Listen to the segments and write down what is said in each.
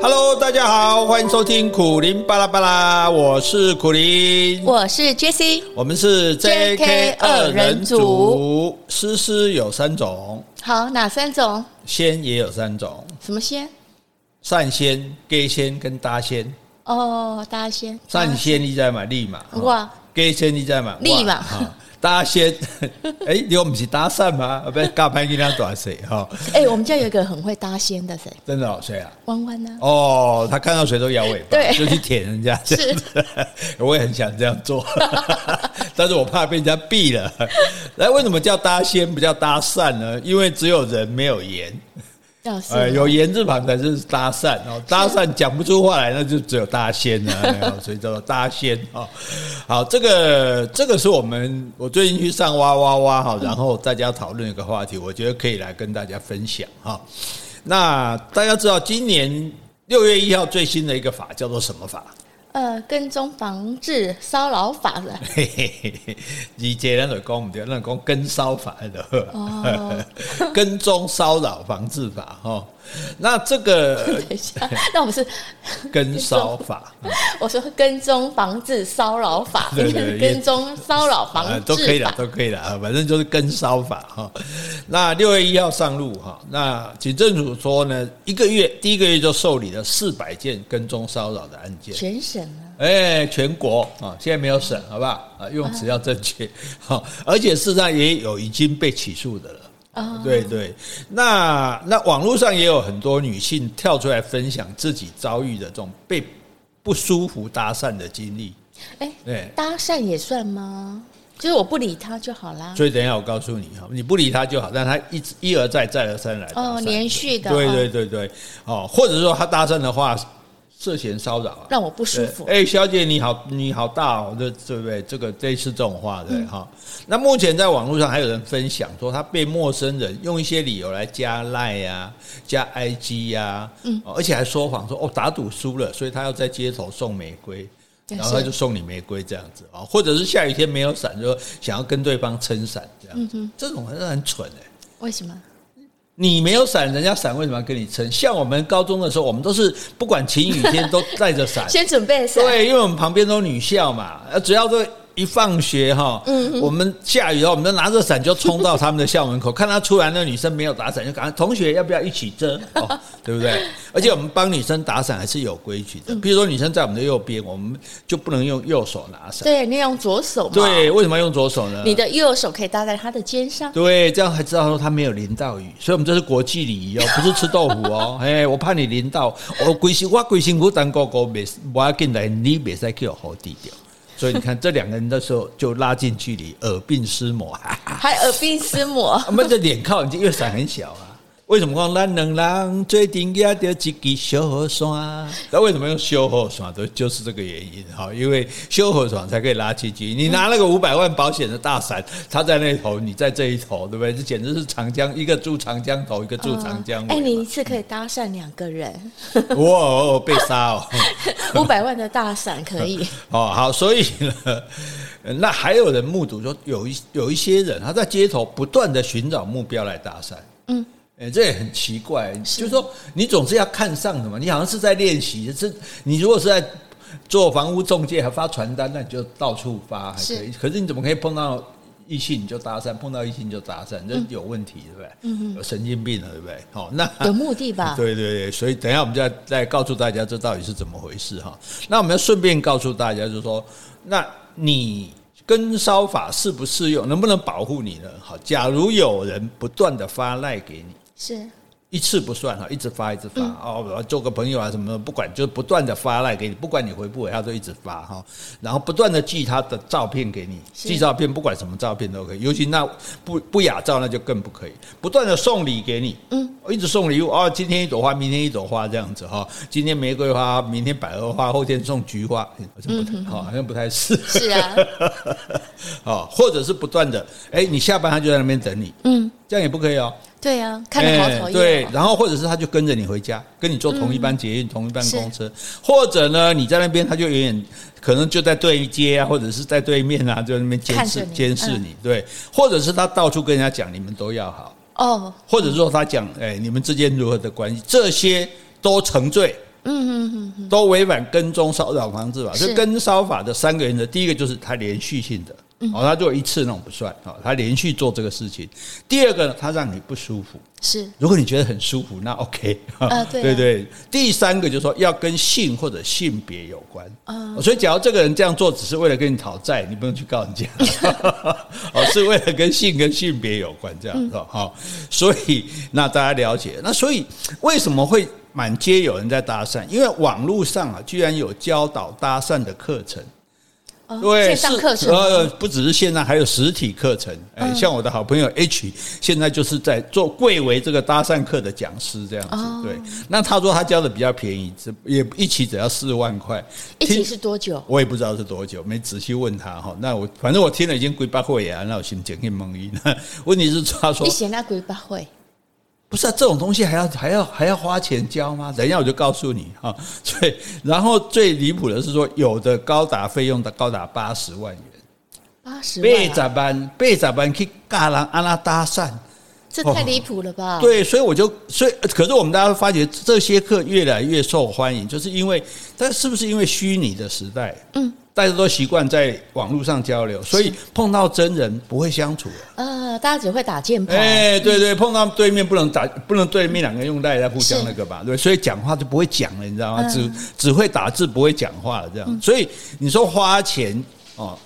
Hello，大家好，欢迎收听苦林巴拉巴拉，我是苦林，我是 Jessie，我们是 JK 二人组。诗诗有三种，好，哪三种？仙也有三种，什么仙？善仙、假仙跟搭仙。哦，搭仙。善仙你在买？立马。哇。假仙你在买？立马。搭仙，哎、欸，你我们是搭讪吗？不是，尬拍跟他多少哈？哎，我们家有一个很会搭仙的谁？真的哦，谁啊？弯弯呢？哦，他看到谁都摇尾巴，对，就去舔人家。是，我也很想这样做，但是我怕被人家毙了。来，为什么叫搭仙不叫搭讪呢？因为只有人没有言。呃，有言字旁的就是搭讪哦，搭讪讲不出话来，那就只有搭 仙了，所以叫做搭仙哦。好，这个这个是我们我最近去上哇哇哇哈，然后大家讨论一个话题，我觉得可以来跟大家分享哈。那大家知道今年六月一号最新的一个法叫做什么法？呃，跟踪防治骚扰法的，嘿嘿嘿，以前人就讲唔对，那讲跟骚法的，哦、跟踪骚扰防治法哈。那这个，等一下，那我们是跟骚法。我说跟踪防治骚扰法，对对对，跟踪骚扰防治都可以了，都可以了啊，反正就是跟骚法哈。那六月一号上路哈，那警政署说呢，一个月第一个月就受理了四百件跟踪骚扰的案件，全省啊，哎，全国啊，现在没有省，好不好啊？用词要正确，好，而且事实上也有已经被起诉的了。对对，那那网络上也有很多女性跳出来分享自己遭遇的这种被不舒服搭讪的经历。哎，对，搭讪也算吗？就是我不理他就好啦。所以等一下我告诉你哈，你不理他就好，但他一一而再再而三来哦，连续的，对对对对，哦，或者说他搭讪的话。涉嫌骚扰啊，让我不舒服。哎，小姐你好，你好大哦，这对不对？这个类似这种话对哈。嗯、那目前在网络上还有人分享说，他被陌生人用一些理由来加赖呀、加 IG 呀，嗯，而且还说谎说哦打赌输了，所以他要在街头送玫瑰，然后他就送你玫瑰这样子啊，或者是下雨天没有伞，就想要跟对方撑伞这样，嗯哼，这种还是很蠢哎，为什么？你没有伞，人家伞为什么要跟你撑？像我们高中的时候，我们都是不管晴雨天都带着伞，先准备伞。对，因为我们旁边都女校嘛，只要都。一放学哈，嗯，我们下雨了，我们就拿着伞就冲到他们的校门口，看他出来，那个女生没有打伞，就赶快同学要不要一起遮？哦，对不对？而且我们帮女生打伞还是有规矩的，比如说女生在我们的右边，我们就不能用右手拿伞，对，你用左手嘛。对，为什么要用左手呢？你的右手可以搭在她的肩上，对，这样还知道说她没有淋到雨，所以我们这是国际礼仪哦，不是吃豆腐哦。哎，我怕你淋到，我归心我归心苦当哥哥，没我要进来，你别再给我好低调。所以你看，这两个人的时候就拉近距离，耳鬓厮磨，还耳鬓厮磨。我们这脸靠很近，因为伞很小啊。为什么讲咱两人最顶下的几根小河山？那为什么用小雨伞？都就是这个原因哈，因为小雨伞才可以拉近距离。你拿那个五百万保险的大伞，他在那头，你在这一头，对不对？这简直是长江，一个住长江头，一个住长江尾。哎，你一次可以搭讪两个人？哇哦，被杀哦！五百万的大伞可以 哦。好，所以呢，那还有人目睹说，有一有一些人他在街头不断的寻找目标来搭讪。嗯。哎，这也很奇怪，是就是说你总是要看上什么？你好像是在练习，这你如果是在做房屋中介还发传单，那你就到处发还可以。是可是你怎么可以碰到异性你就搭讪，碰到异性就搭讪？这有问题，对不对？嗯哼有神经病了，对不对？好，那有目的吧？对对对，所以等一下我们就要再告诉大家这到底是怎么回事哈。那我们要顺便告诉大家，就是说，那你跟烧法适不适用？能不能保护你呢？好，假如有人不断的发赖给你。是。一次不算哈，一直发一直发哦，做个朋友啊什么的，不管就是不断的发赖给你，不管你回不回，他都一直发哈，然后不断的寄他的照片给你，寄照片，不管什么照片都可以，尤其那不不雅照那就更不可以，不断的送礼给你，嗯，一直送礼物哦，今天一朵花，明天一朵花这样子哈，今天玫瑰花，明天百合花，后天送菊花，好像不太好，好像不太是，是啊，哦，或者是不断的，哎，你下班他就在那边等你，嗯，这样也不可以哦。对呀、啊，看得好讨厌、哦。对，然后或者是他就跟着你回家，跟你坐同一班捷运、嗯、同一班公车，或者呢，你在那边他就远远可能就在对街啊，或者是在对面啊，就在那边监视监视你。对，或者是他到处跟人家讲你们都要好哦，或者说他讲哎你们之间如何的关系，这些都成罪嗯嗯嗯，都违反跟踪骚扰防治法。是跟骚法的三个原则，第一个就是它连续性的。哦，他做一次那种不算哦，他连续做这个事情。第二个呢，他让你不舒服，是。如果你觉得很舒服，那 OK 啊，对对对。第三个就是说要跟性或者性别有关啊，所以假如这个人这样做只是为了跟你讨债，你不用去告人家，哦，是为了跟性跟性别有关这样是吧？好，所以那大家了解，那所以为什么会满街有人在搭讪？因为网络上啊，居然有教导搭讪的课程。对，线上课程呃，不只是线上，还有实体课程。哎，像我的好朋友 H，现在就是在做贵为这个搭讪课的讲师这样子。对，那他说他教的比较便宜，只也一起只要四万块。一起是多久？我也不知道是多久，没仔细问他哈。那我反正我听了已经几百会啊，那我心情很懵逼。问题是他说，你写那几百会。不是啊，这种东西还要还要还要花钱交吗？等一下我就告诉你哈。所以，然后最离谱的是说，有的高达费用的高达八十万元，八十万，八十万，八十万去教人阿拉搭讪，这太离谱了吧？对，所以我就所以，可是我们大家会发觉这些课越来越受欢迎，就是因为，但是不是因为虚拟的时代？嗯。大家都习惯在网络上交流，所以碰到真人不会相处。呃，大家只会打键盘。哎，对对，碰到对面不能打，不能对面两个人用赖在互相那个吧？对，所以讲话就不会讲了，你知道吗？只只会打字，不会讲话了，这样。所以你说花钱哦。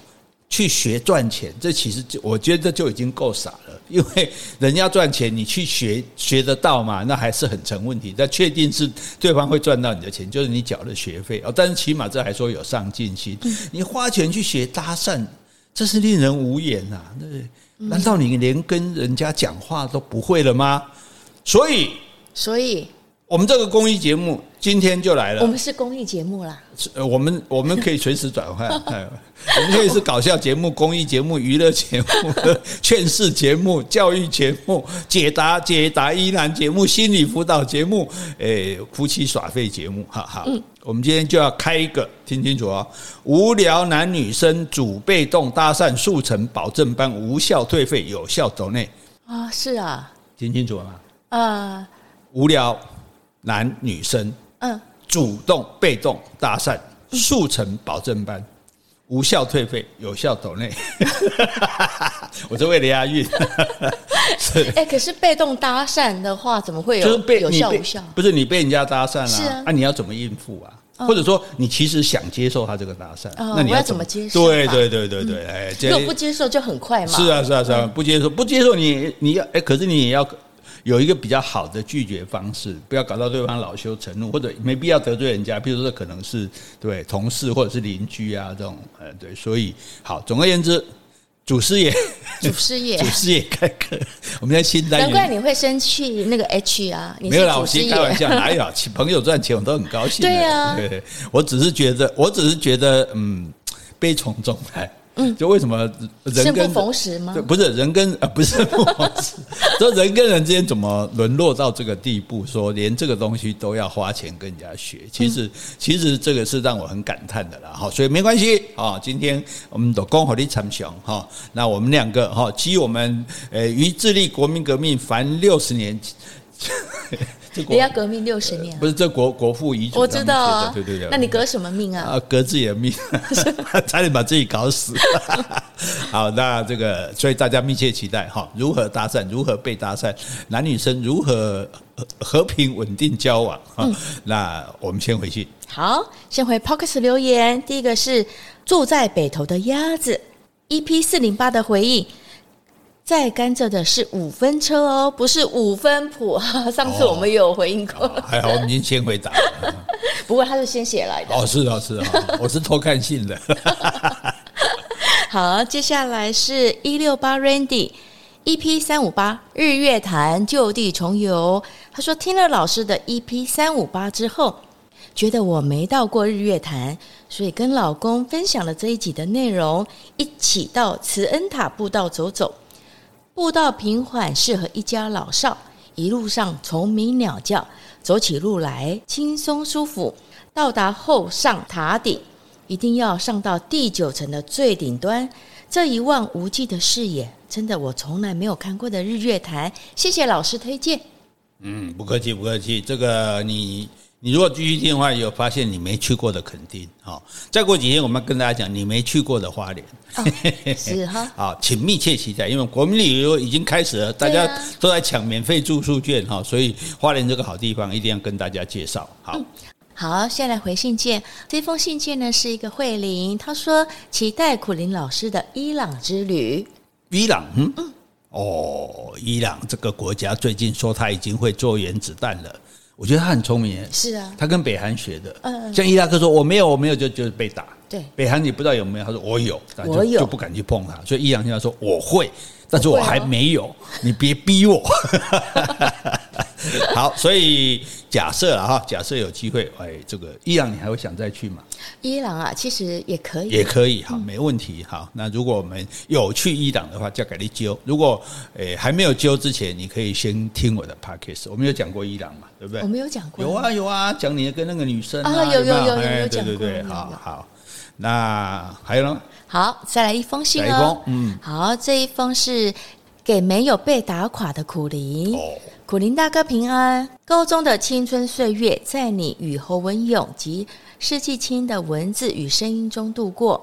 去学赚钱，这其实就我觉得这就已经够傻了。因为人家赚钱，你去学学得到嘛？那还是很成问题。但确定是对方会赚到你的钱，就是你缴的学费哦。但是起码这还说有上进心。你花钱去学搭讪，这是令人无言呐。对，难道你连跟人家讲话都不会了吗？所以，所以。我们这个公益节目今天就来了。我们是公益节目啦。呃，我们我们可以随时转换，我们可以是搞笑节目、公益节目、娱乐节目、劝世节目、教育节目、解答解答疑难节目、心理辅导节目，诶，夫妻耍废节目，哈哈。嗯，我们今天就要开一个，听清楚哦，无聊男女生主被动搭讪速成保证班，无效退费，有效走内啊，是啊，听清楚了吗？啊，无聊。男女生，嗯，主动被动搭讪，速成保证班，无效退费，有效抖内。我是为了押韵。哎，可是被动搭讪的话，怎么会有就是被有效无效？不是你被人家搭讪啊？啊，你要怎么应付啊？或者说你其实想接受他这个搭讪，那你要怎么接受？对对对对对，哎，如果不接受就很快嘛。是啊是啊是啊，不接受不接受你你要哎，可是你也要。有一个比较好的拒绝方式，不要搞到对方恼羞成怒，或者没必要得罪人家。比如说，可能是对同事或者是邻居啊这种，呃，对，所以好，总而言之，祖师爷，祖师爷，祖师爷开课，我们在新单元，难怪你会生气那个 H 啊，你没有啦，我先开玩笑，哪有 朋友赚钱我都很高兴。对啊，对，我只是觉得，我只是觉得，嗯，悲从中来。嗯，就为什么人跟不逢时吗？不是人跟呃，不是不逢时。说人跟人之间怎么沦落到这个地步？说连这个东西都要花钱跟人家学，其实其实这个是让我很感叹的啦。哈，所以没关系啊。今天我们都恭候你参详哈。那我们两个哈，基于我们呃于致力国民革命凡六十年。也要革命六十年，不是这国国父遗嘱，我知道啊，对对对，那你革什么命啊？啊，革自己的命，差点把自己搞死。好，那这个，所以大家密切期待哈，如何搭讪，如何被搭讪，男女生如何和平稳定交往。嗯，那我们先回去。好，先回 Podcast 留言。第一个是住在北投的鸭子，EP 四零八的回应。在甘蔗的是五分车哦，不是五分谱。上次我们有回应过，哦，还好我们已经先回答。不过他是先写来的。哦，是啊，是啊，我是偷看信的。好，接下来是一六八 Randy EP 三五八日月潭旧地重游。他说听了老师的 EP 三五八之后，觉得我没到过日月潭，所以跟老公分享了这一集的内容，一起到慈恩塔步道走走。步道平缓，适合一家老少。一路上虫鸣鸟叫，走起路来轻松舒服。到达后上塔顶，一定要上到第九层的最顶端。这一望无际的视野，真的我从来没有看过的日月潭。谢谢老师推荐。嗯，不客气，不客气。这个你你如果继续听的话，有发现你没去过的肯定，好，再过几天我们跟大家讲你没去过的花莲，哦、是哈，好，请密切期待，因为国民旅游已经开始了，大家都在抢免费住宿券哈，所以花莲这个好地方一定要跟大家介绍。好，嗯、好，先来回信件，这封信件呢是一个慧玲，她说期待苦林老师的伊朗之旅，伊朗，嗯，嗯。哦，伊朗这个国家最近说他已经会做原子弹了。我觉得他很聪明，是啊，他跟北韩学的。嗯，像伊拉克说我没有，我没有，就就是被打。对，北韩你不知道有没有，他说我有，我有，就不敢去碰他。所以伊朗现在说我会，但是我还没有，你别逼我。好，所以假设了哈，假设有机会，哎，这个伊朗你还会想再去吗？伊朗啊，其实也可以，也可以，哈，没问题。好，那如果我们有去伊朗的话，就给你揪。如果诶还没有揪之前，你可以先听我的 podcast。我们有讲过伊朗嘛，对不对？我们有讲过，有啊有啊，讲你跟那个女生啊，有有有有有讲过，对对对，好好。那还有呢？好，再来一封信哦。嗯，好，这一封是给没有被打垮的苦林。哦。苦林大哥平安，高中的青春岁月在你与侯文勇及施季青的文字与声音中度过，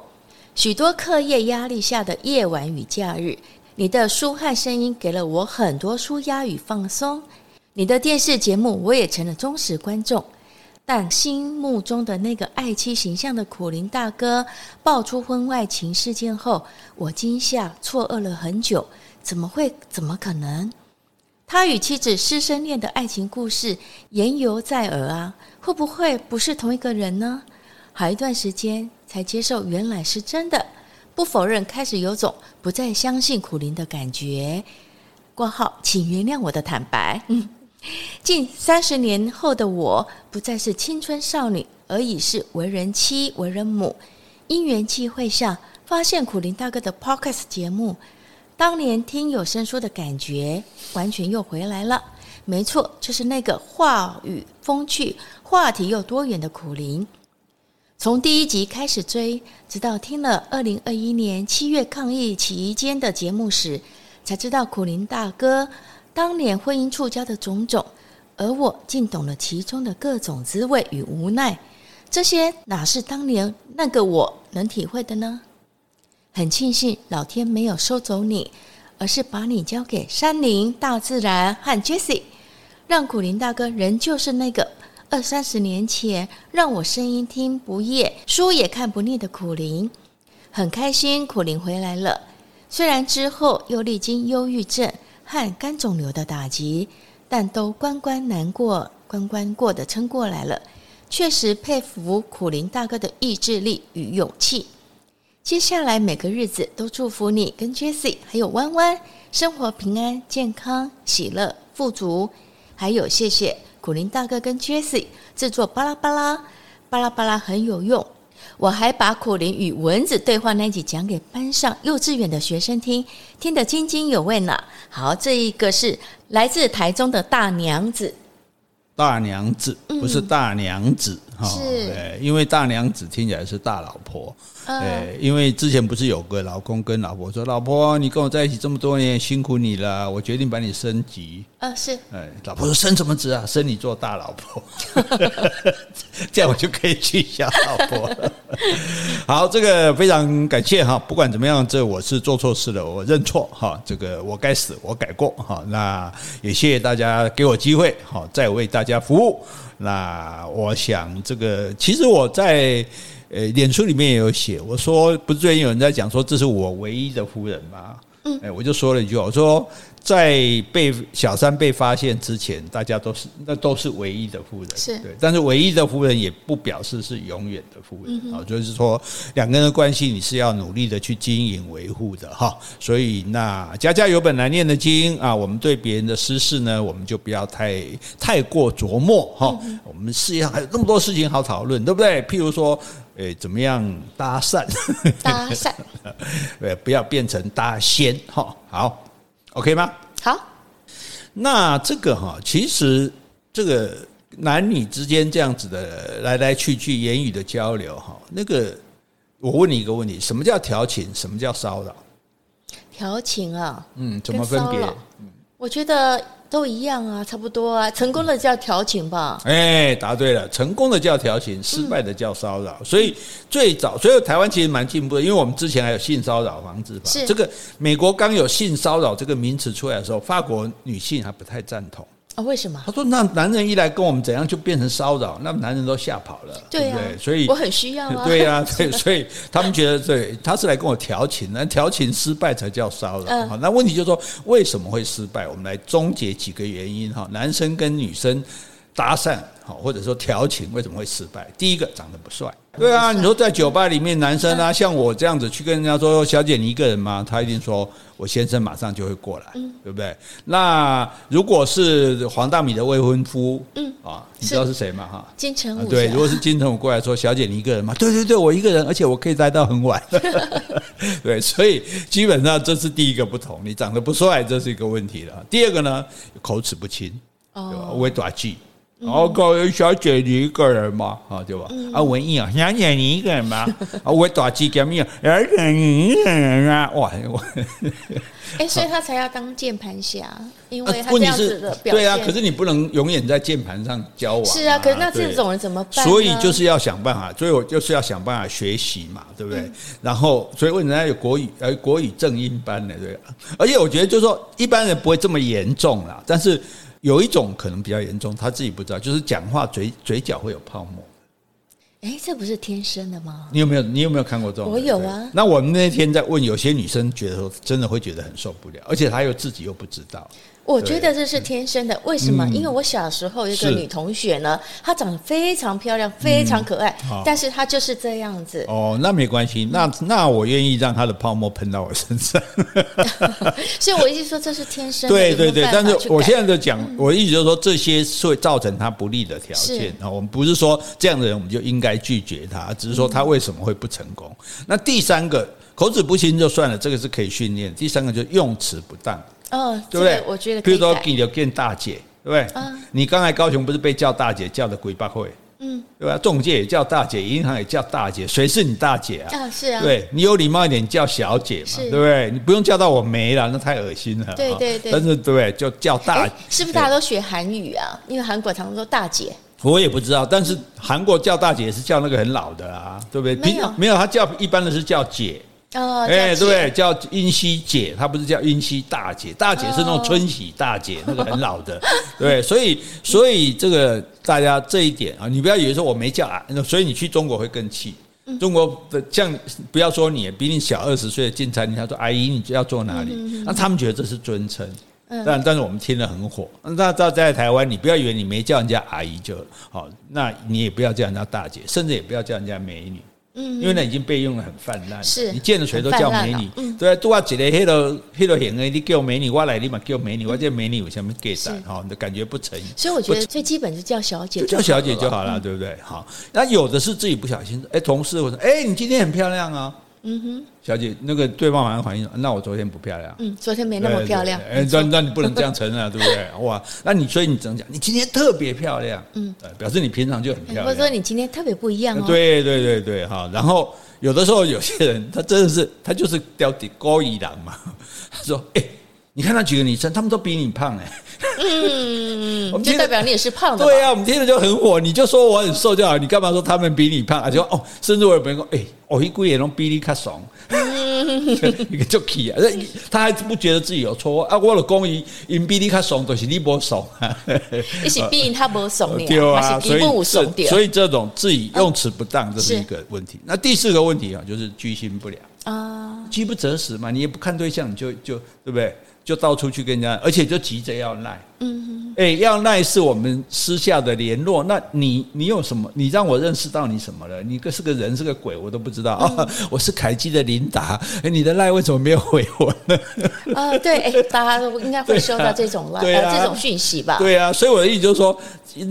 许多课业压力下的夜晚与假日，你的书和声音给了我很多舒压与放松。你的电视节目我也成了忠实观众，但心目中的那个爱妻形象的苦林大哥爆出婚外情事件后，我惊吓错愕了很久，怎么会？怎么可能？他与妻子师生恋的爱情故事言犹在耳啊，会不会不是同一个人呢？好一段时间才接受原来是真的，不否认，开始有种不再相信苦林的感觉。挂号，请原谅我的坦白。嗯，近三十年后的我，不再是青春少女，而已是为人妻、为人母。因缘际会下，发现苦林大哥的 Podcast 节目。当年听有声书的感觉完全又回来了，没错，就是那个话语风趣、话题又多元的苦林。从第一集开始追，直到听了二零二一年七月抗疫期间的节目时，才知道苦林大哥当年婚姻触礁的种种，而我竟懂了其中的各种滋味与无奈。这些哪是当年那个我能体会的呢？很庆幸老天没有收走你，而是把你交给山林、大自然和 Jesse，让苦林大哥仍旧是那个二三十年前让我声音听不厌、书也看不腻的苦林。很开心苦林回来了，虽然之后又历经忧郁症和肝肿瘤的打击，但都关关难过关关过的撑过来了。确实佩服苦苓大哥的意志力与勇气。接下来每个日子都祝福你跟 Jesse 还有弯弯生活平安、健康、喜乐、富足。还有谢谢苦苓大哥跟 Jesse 制作巴拉巴拉巴拉巴拉很有用。我还把苦灵与蚊子对话那集讲给班上幼稚园的学生听，听得津津有味呢。好，这一个是来自台中的大娘子。大娘子不是大娘子哈，是，对，因为大娘子听起来是大老婆，对，因为之前不是有个老公跟老婆说，老婆你跟我在一起这么多年，辛苦你了，我决定把你升级，呃，是，哎，老婆说升什么职啊？升你做大老婆，这样我就可以去小老婆了。好，这个非常感谢哈，不管怎么样，这我是做错事了，我认错哈，这个我该死，我改过哈，那也谢谢大家给我机会，好，再为大家。家服务，那我想这个其实我在呃脸书里面也有写，我说不是最近有人在讲说这是我唯一的夫人吗？嗯，哎，我就说了一句，我说。在被小三被发现之前，大家都是那都是唯一的夫人，是对。但是唯一的夫人也不表示是永远的夫人啊，就是说两个人的关系你是要努力的去经营维护的哈。所以那家家有本难念的经啊，我们对别人的私事呢，我们就不要太太过琢磨哈。我们世界上还有那么多事情好讨论，对不对？譬如说，诶，怎么样搭讪？搭讪，呃，不要变成搭仙哈。好。OK 吗？好，那这个哈，其实这个男女之间这样子的来来去去言语的交流哈，那个我问你一个问题：什么叫调情？什么叫骚扰？调情啊，嗯，怎么分别？我觉得都一样啊，差不多啊。成功的叫调情吧？哎，答对了，成功的叫调情，失败的叫骚扰。嗯、所以最早，所以台湾其实蛮进步的，因为我们之前还有性骚扰防治法。是这个美国刚有性骚扰这个名词出来的时候，法国女性还不太赞同。啊，为什么？他说：“那男人一来跟我们怎样，就变成骚扰，那男人都吓跑了，对不对？所以我很需要啊。对呀，对，所以他们觉得，对，他是来跟我调情，那调情失败才叫骚扰。好，那问题就是说，为什么会失败？我们来终结几个原因哈。男生跟女生搭讪，好，或者说调情，为什么会失败？第一个，长得不帅。”对啊，你说在酒吧里面，男生啊，像我这样子去跟人家说：“小姐，你一个人吗？”他一定说：“我先生马上就会过来，对不对？”那如果是黄大米的未婚夫，嗯啊，你知道是谁吗？哈，金城武。对，如果是金城武过来说：“小姐，你一个人吗？”对对对，我一个人，而且我可以待到很晚。对，所以基本上这是第一个不同，你长得不帅，这是一个问题了。第二个呢，口齿不清，对吧？会打记。哦，各位小姐，你一个人吗？啊，对吧？啊，文艺啊，小姐你一个人吗？啊，我打击给面，小姐你一个人啊？哇，我，哎，所以他才要当键盘侠，因为他这样子的表现。对啊，可是你不能永远在键盘上交往。是啊，可是那这种人怎么办？所以就是要想办法，所以我就是要想办法学习嘛，对不对？然后，所以为什么要有国语呃国语正音班呢？对，而且我觉得就是说，一般人不会这么严重啦，但是。有一种可能比较严重，他自己不知道，就是讲话嘴嘴角会有泡沫。哎，这不是天生的吗？你有没有你有没有看过这种？我有啊。那我们那天在问，有些女生觉得说真的会觉得很受不了，而且她又自己又不知道。我觉得这是天生的，为什么？因为我小时候有一个女同学呢，她长得非常漂亮，非常可爱，但是她就是这样子。哦，那没关系，那那我愿意让她的泡沫喷到我身上。所以我一直说这是天生的。对对对，但是我现在就讲，我一直就是说这些是会造成她不利的条件啊。我们不是说这样的人我们就应该拒绝他，只是说他为什么会不成功。那第三个口齿不清就算了，这个是可以训练。第三个就是用词不当。哦，对不对？我觉得，比如说给你见大姐，对不对？嗯，你刚才高雄不是被叫大姐叫的鬼八会，嗯，对吧？中介也叫大姐，银行也叫大姐，谁是你大姐啊？啊，是啊，对，你有礼貌一点叫小姐嘛，对不对？你不用叫到我没了，那太恶心了。对对对，但是对，就叫大姐。是不是大家都学韩语啊？因为韩国常常说大姐。我也不知道，但是韩国叫大姐是叫那个很老的啊，对不对？没有，没有，他叫一般的是叫姐。哦，哎，对，叫英熙姐，她不是叫英熙大姐，大姐是那种春喜大姐，那个很老的，对，所以，所以这个大家这一点啊，你不要以为说我没叫啊，所以你去中国会更气。中国的像不要说你比你小二十岁的进餐厅，他说阿姨，你要坐哪里？那他们觉得这是尊称，但但是我们听得很火。那在在台湾，你不要以为你没叫人家阿姨就好，那你也不要叫人家大姐，甚至也不要叫人家美女。嗯，因为那已经被用的很泛滥，是你见了谁都叫美女，嗯、对啊，都要几个黑头黑了眼你叫美女，我来立马叫美女，我叫美女有什么给胆哈？你的感觉不诚意，所以我觉得最基本是叫小姐，叫小姐就好了，嗯、对不对？好，那有的是自己不小心，哎，同事我说，哎，你今天很漂亮啊。嗯哼，小姐，那个对方好像反应，那我昨天不漂亮。嗯，昨天没那么漂亮。哎，那那你不能这样承认啊，对不对？哇，那你所以你怎么讲？你今天特别漂亮。嗯，表示你平常就很漂亮。或者说你今天特别不一样哦。对对对对，哈。然后有的时候有些人他真的是他就是刁的高一郎嘛。他说：“哎，你看那几个女生，她们都比你胖哎。”嗯，我们就代表你也是胖的。对呀，我们听着就很火。你就说我很瘦就好，你干嘛说他们比你胖啊？就哦，甚至我有朋友说：“哎。”我，一股也能比你卡爽，一个就气啊！他还不觉得自己有错啊！我老公伊，因比你卡爽，都是你不爽啊！一起比他不爽，对啊，所以所以这种自己用词不当，这是一个问题。那第四个问题啊，就是居心不良啊，饥不择食嘛，你也不看对象，你就就对不对？就到处去跟人家，而且就急着要赖。嗯哼，哎，要赖是我们私下的联络。那你你有什么？你让我认识到你什么了？你个是个人是个鬼，我都不知道啊！我是凯基的琳达，哎，你的赖为什么没有回我呢？啊，对，哎，大家都应该会收到这种赖，这种讯息吧？对啊，所以我的意思就是说，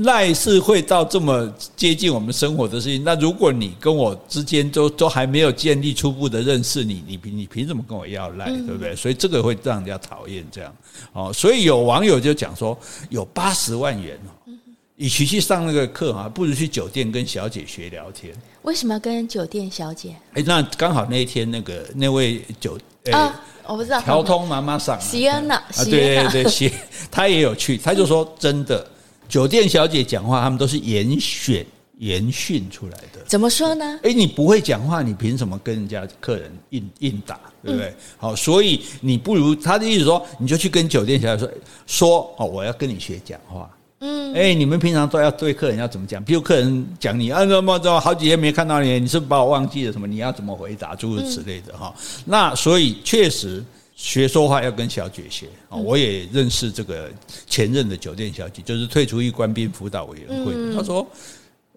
赖是会到这么接近我们生活的事情。那如果你跟我之间都都还没有建立初步的认识，你你凭你凭什么跟我要赖？对不对？所以这个会让人家讨厌这样。哦，所以有网友就讲说，有八十万元哦，与其去上那个课啊，不如去酒店跟小姐学聊天。为什么要跟酒店小姐？哎，那刚好那一天那个那位酒啊，我不知道调通妈妈上席恩娜啊，对对对，他 也有去，他就说真的，酒店小姐讲话，他们都是严选。严训出来的，怎么说呢？哎，你不会讲话，你凭什么跟人家客人应应答，对不对？嗯、好，所以你不如他的意思说，你就去跟酒店小姐说说哦，我要跟你学讲话。嗯，诶，你们平常都要对客人要怎么讲？比如客人讲你啊，怎么怎么好几天没看到你，你是不是把我忘记了什么？你要怎么回答？诸如此类的哈。嗯、那所以确实学说话要跟小姐学啊。我也认识这个前任的酒店小姐，就是退出一官兵辅导委员会，嗯、他说。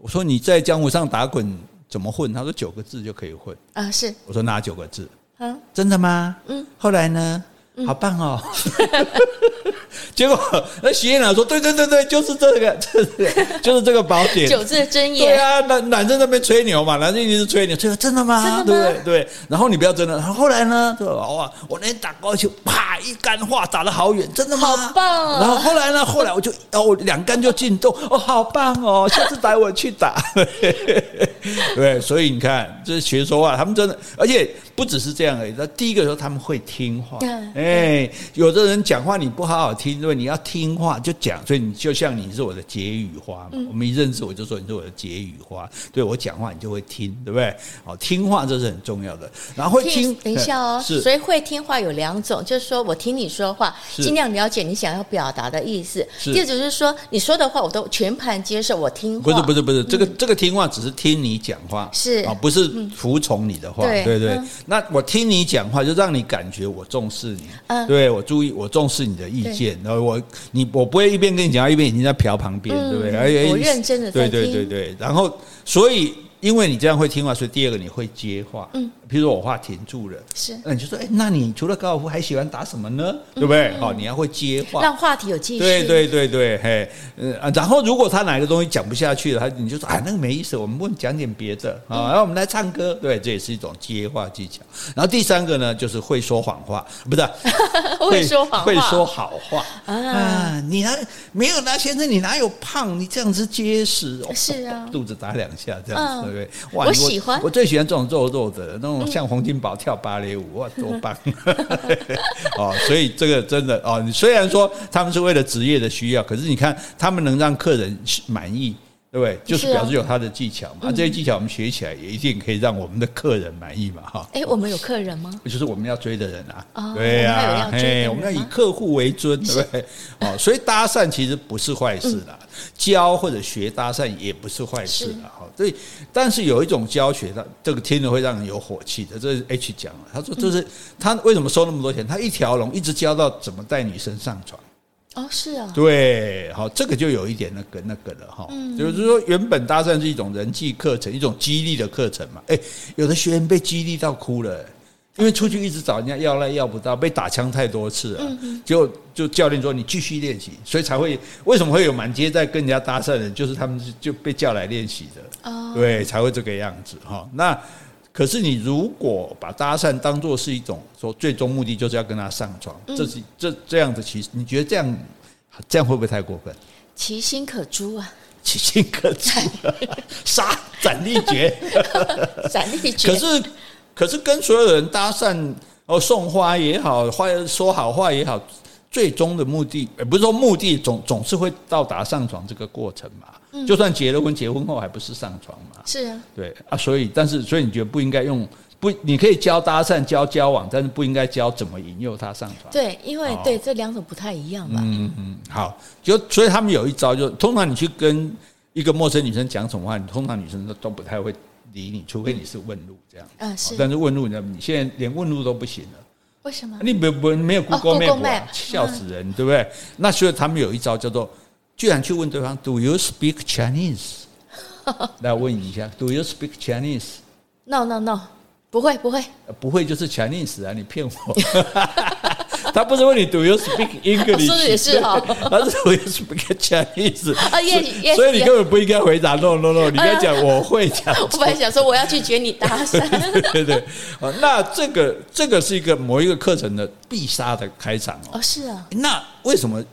我说你在江湖上打滚怎么混？她说九个字就可以混啊。是我说哪九个字？嗯，真的吗？嗯，后来呢？好棒哦！结果那徐院长说：“对对对对，就是这个，就是就是这个宝典，九字真言。”对啊，男男生那边吹牛嘛，男生一直是吹牛，吹牛真的吗？对对对。然后你不要真的。然后后来呢？哇，我那天打高尔夫，啪一杆话打得好远，真的吗？好棒！然后后来呢？后来我就哦，两杆就进洞，哦，好棒哦！下次带我去打。对，所以你看，这是学说话，他们真的，而且不只是这样而已。那第一个说他们会听话。哎，有的人讲话你不好好听，对，你要听话就讲，所以你就像你是我的解语花嘛。嗯、我们一认识我就说你是我的解语花，对我讲话你就会听，对不对？好，听话这是很重要的。然后会听，等一下哦，是，所以会听话有两种，就是说我听你说话，尽量了解你想要表达的意思。第二种是说你说的话我都全盘接受，我听话。不是不是不是，这个这个听话只是听你讲话，是啊，不是服从你的话，对对对。那我听你讲话就让你感觉我重视你。嗯，对我注意，我重视你的意见，然后我你我不会一边跟你讲话，一边已经在瞟旁边，对不对？而且我认真的对对对对，然后所以。因为你这样会听话，所以第二个你会接话。嗯，比如说我话停住了，是，那你就说，哎，那你除了高尔夫还喜欢打什么呢？对不对？好，你要会接话，让话题有继续。对对对对，嘿，嗯，然后如果他哪个东西讲不下去了，他你就说，啊，那个没意思，我们问讲点别的啊，然后我们来唱歌，对，这也是一种接话技巧。然后第三个呢，就是会说谎话，不是 会说谎话，会说好话啊。你还没有那先生，你哪有胖？你这样子结实，是啊，肚子打两下这样子。对，哇，我喜欢我，我最喜欢这种肉肉的，那种像洪金宝跳芭蕾舞，哇，多棒！哦，所以这个真的哦，你虽然说他们是为了职业的需要，可是你看他们能让客人满意。对不对？就是表示有他的技巧嘛，啊，这些技巧我们学起来也一定可以让我们的客人满意嘛，哈。哎，我们有客人吗？就是我们要追的人啊，对呀，哎，我们要以客户为尊，对不对？哦，所以搭讪其实不是坏事啦，教或者学搭讪也不是坏事啦，哈。所以，但是有一种教学，他这个听了会让人有火气的，这是 H 讲了，他说这是他为什么收那么多钱？他一条龙一直教到怎么带女生上床。哦，是啊，对，好，这个就有一点那个那个了哈，嗯、就是说原本搭讪是一种人际课程，一种激励的课程嘛，哎，有的学员被激励到哭了，因为出去一直找人家要来要不到，被打枪太多次了，就就教练说你继续练习，所以才会为什么会有满街在跟人家搭讪的人，就是他们就被叫来练习的，哦，对，才会这个样子哈，那。可是你如果把搭讪当做是一种说最终目的就是要跟他上床，这是这这样子，其实你觉得这样这样会不会太过分？其心可诛啊！其心可诛，杀斩立决，斩立决。可是可是跟所有人搭讪哦，送花也好，话说好话也好。最终的目的，也不是说目的总总是会到达上床这个过程嘛。嗯、就算结了婚，结婚后还不是上床嘛？是啊，对啊，所以但是所以你觉得不应该用不？你可以教搭讪、教交往，但是不应该教怎么引诱他上床。对，因为、哦、对这两种不太一样嘛。嗯嗯，好，就所以他们有一招就，就通常你去跟一个陌生女生讲什么话，你通常女生都都不太会理你，除非你是问路这样。嗯，是。但是问路呢，你现在连问路都不行了。为什么？你没没没有 Google Map，笑死人，对不对？那所以他们有一招叫做，居然去问对方，Do you speak Chinese？来问一下，Do you speak Chinese？No No No，不会不会，不会就是 Chinese 啊！你骗我。他不是问你 Do you speak English？说的也是 哈，他是 Do you speak Chinese？所以你根本不应该回答 No No No，你应该讲我会讲。我本来想说我要拒绝你搭讪。对对啊，那这个这个是一个某一个课程的必杀的开场哦。哦，是啊。那为什么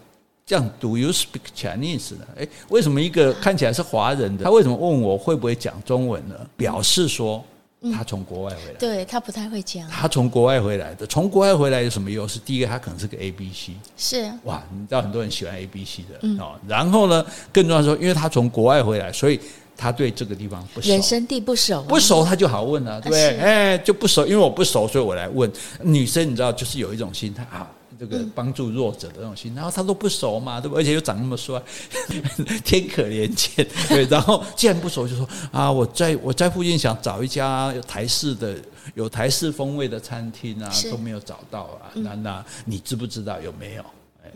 这样，Do you speak Chinese 呢？诶，为什么一个看起来是华人的，他为什么问我会不会讲中文呢？表示说他从国外回来，嗯、对他不太会讲。他从国外回来的，从国外回来有什么优势？第一个，他可能是个 A B C，是哇，你知道很多人喜欢 A B C 的哦。嗯、然后呢，更重要的说，因为他从国外回来，所以他对这个地方不熟，人生地不熟，不熟他就好问了，对不对？哎，就不熟，因为我不熟，所以我来问。女生你知道，就是有一种心态啊。这个帮助弱者的那种心，然后他都不熟嘛，对不？而且又长那么帅，天可怜见。对，然后既然不熟，就说啊，我在我在附近想找一家有台式的、有台式风味的餐厅啊，都没有找到啊。那那你知不知道有没有？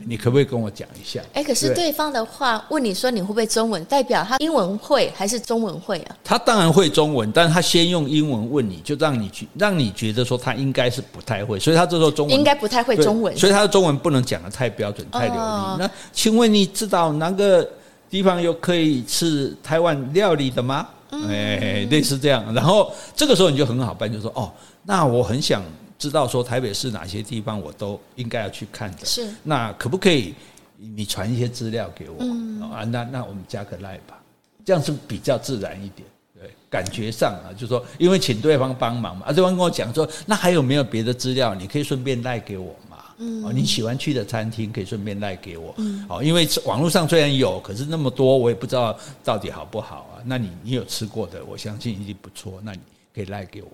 你可不可以跟我讲一下？哎，可是对方的话问你说你会不会中文，代表他英文会还是中文会啊？他当然会中文，但是他先用英文问你，就让你去让你觉得说他应该是不太会，所以他这时候中文应该不太会中文，所以他的中文不能讲的太标准、太流利。那请问你知道哪个地方有可以吃台湾料理的吗？哎，类似这样。然后这个时候你就很好办，就说哦，那我很想。知道说台北市哪些地方我都应该要去看的，是。那可不可以你传一些资料给我、嗯、啊？那那我们加个 line 吧，这样是比较自然一点，对，感觉上啊，就是说因为请对方帮忙嘛，啊，对方跟我讲说，那还有没有别的资料？你可以顺便赖给我嘛，嗯，哦你喜欢去的餐厅可以顺便赖给我，嗯，好，因为网络上虽然有，可是那么多我也不知道到底好不好啊。那你你有吃过的，我相信一定不错，那你可以赖给我。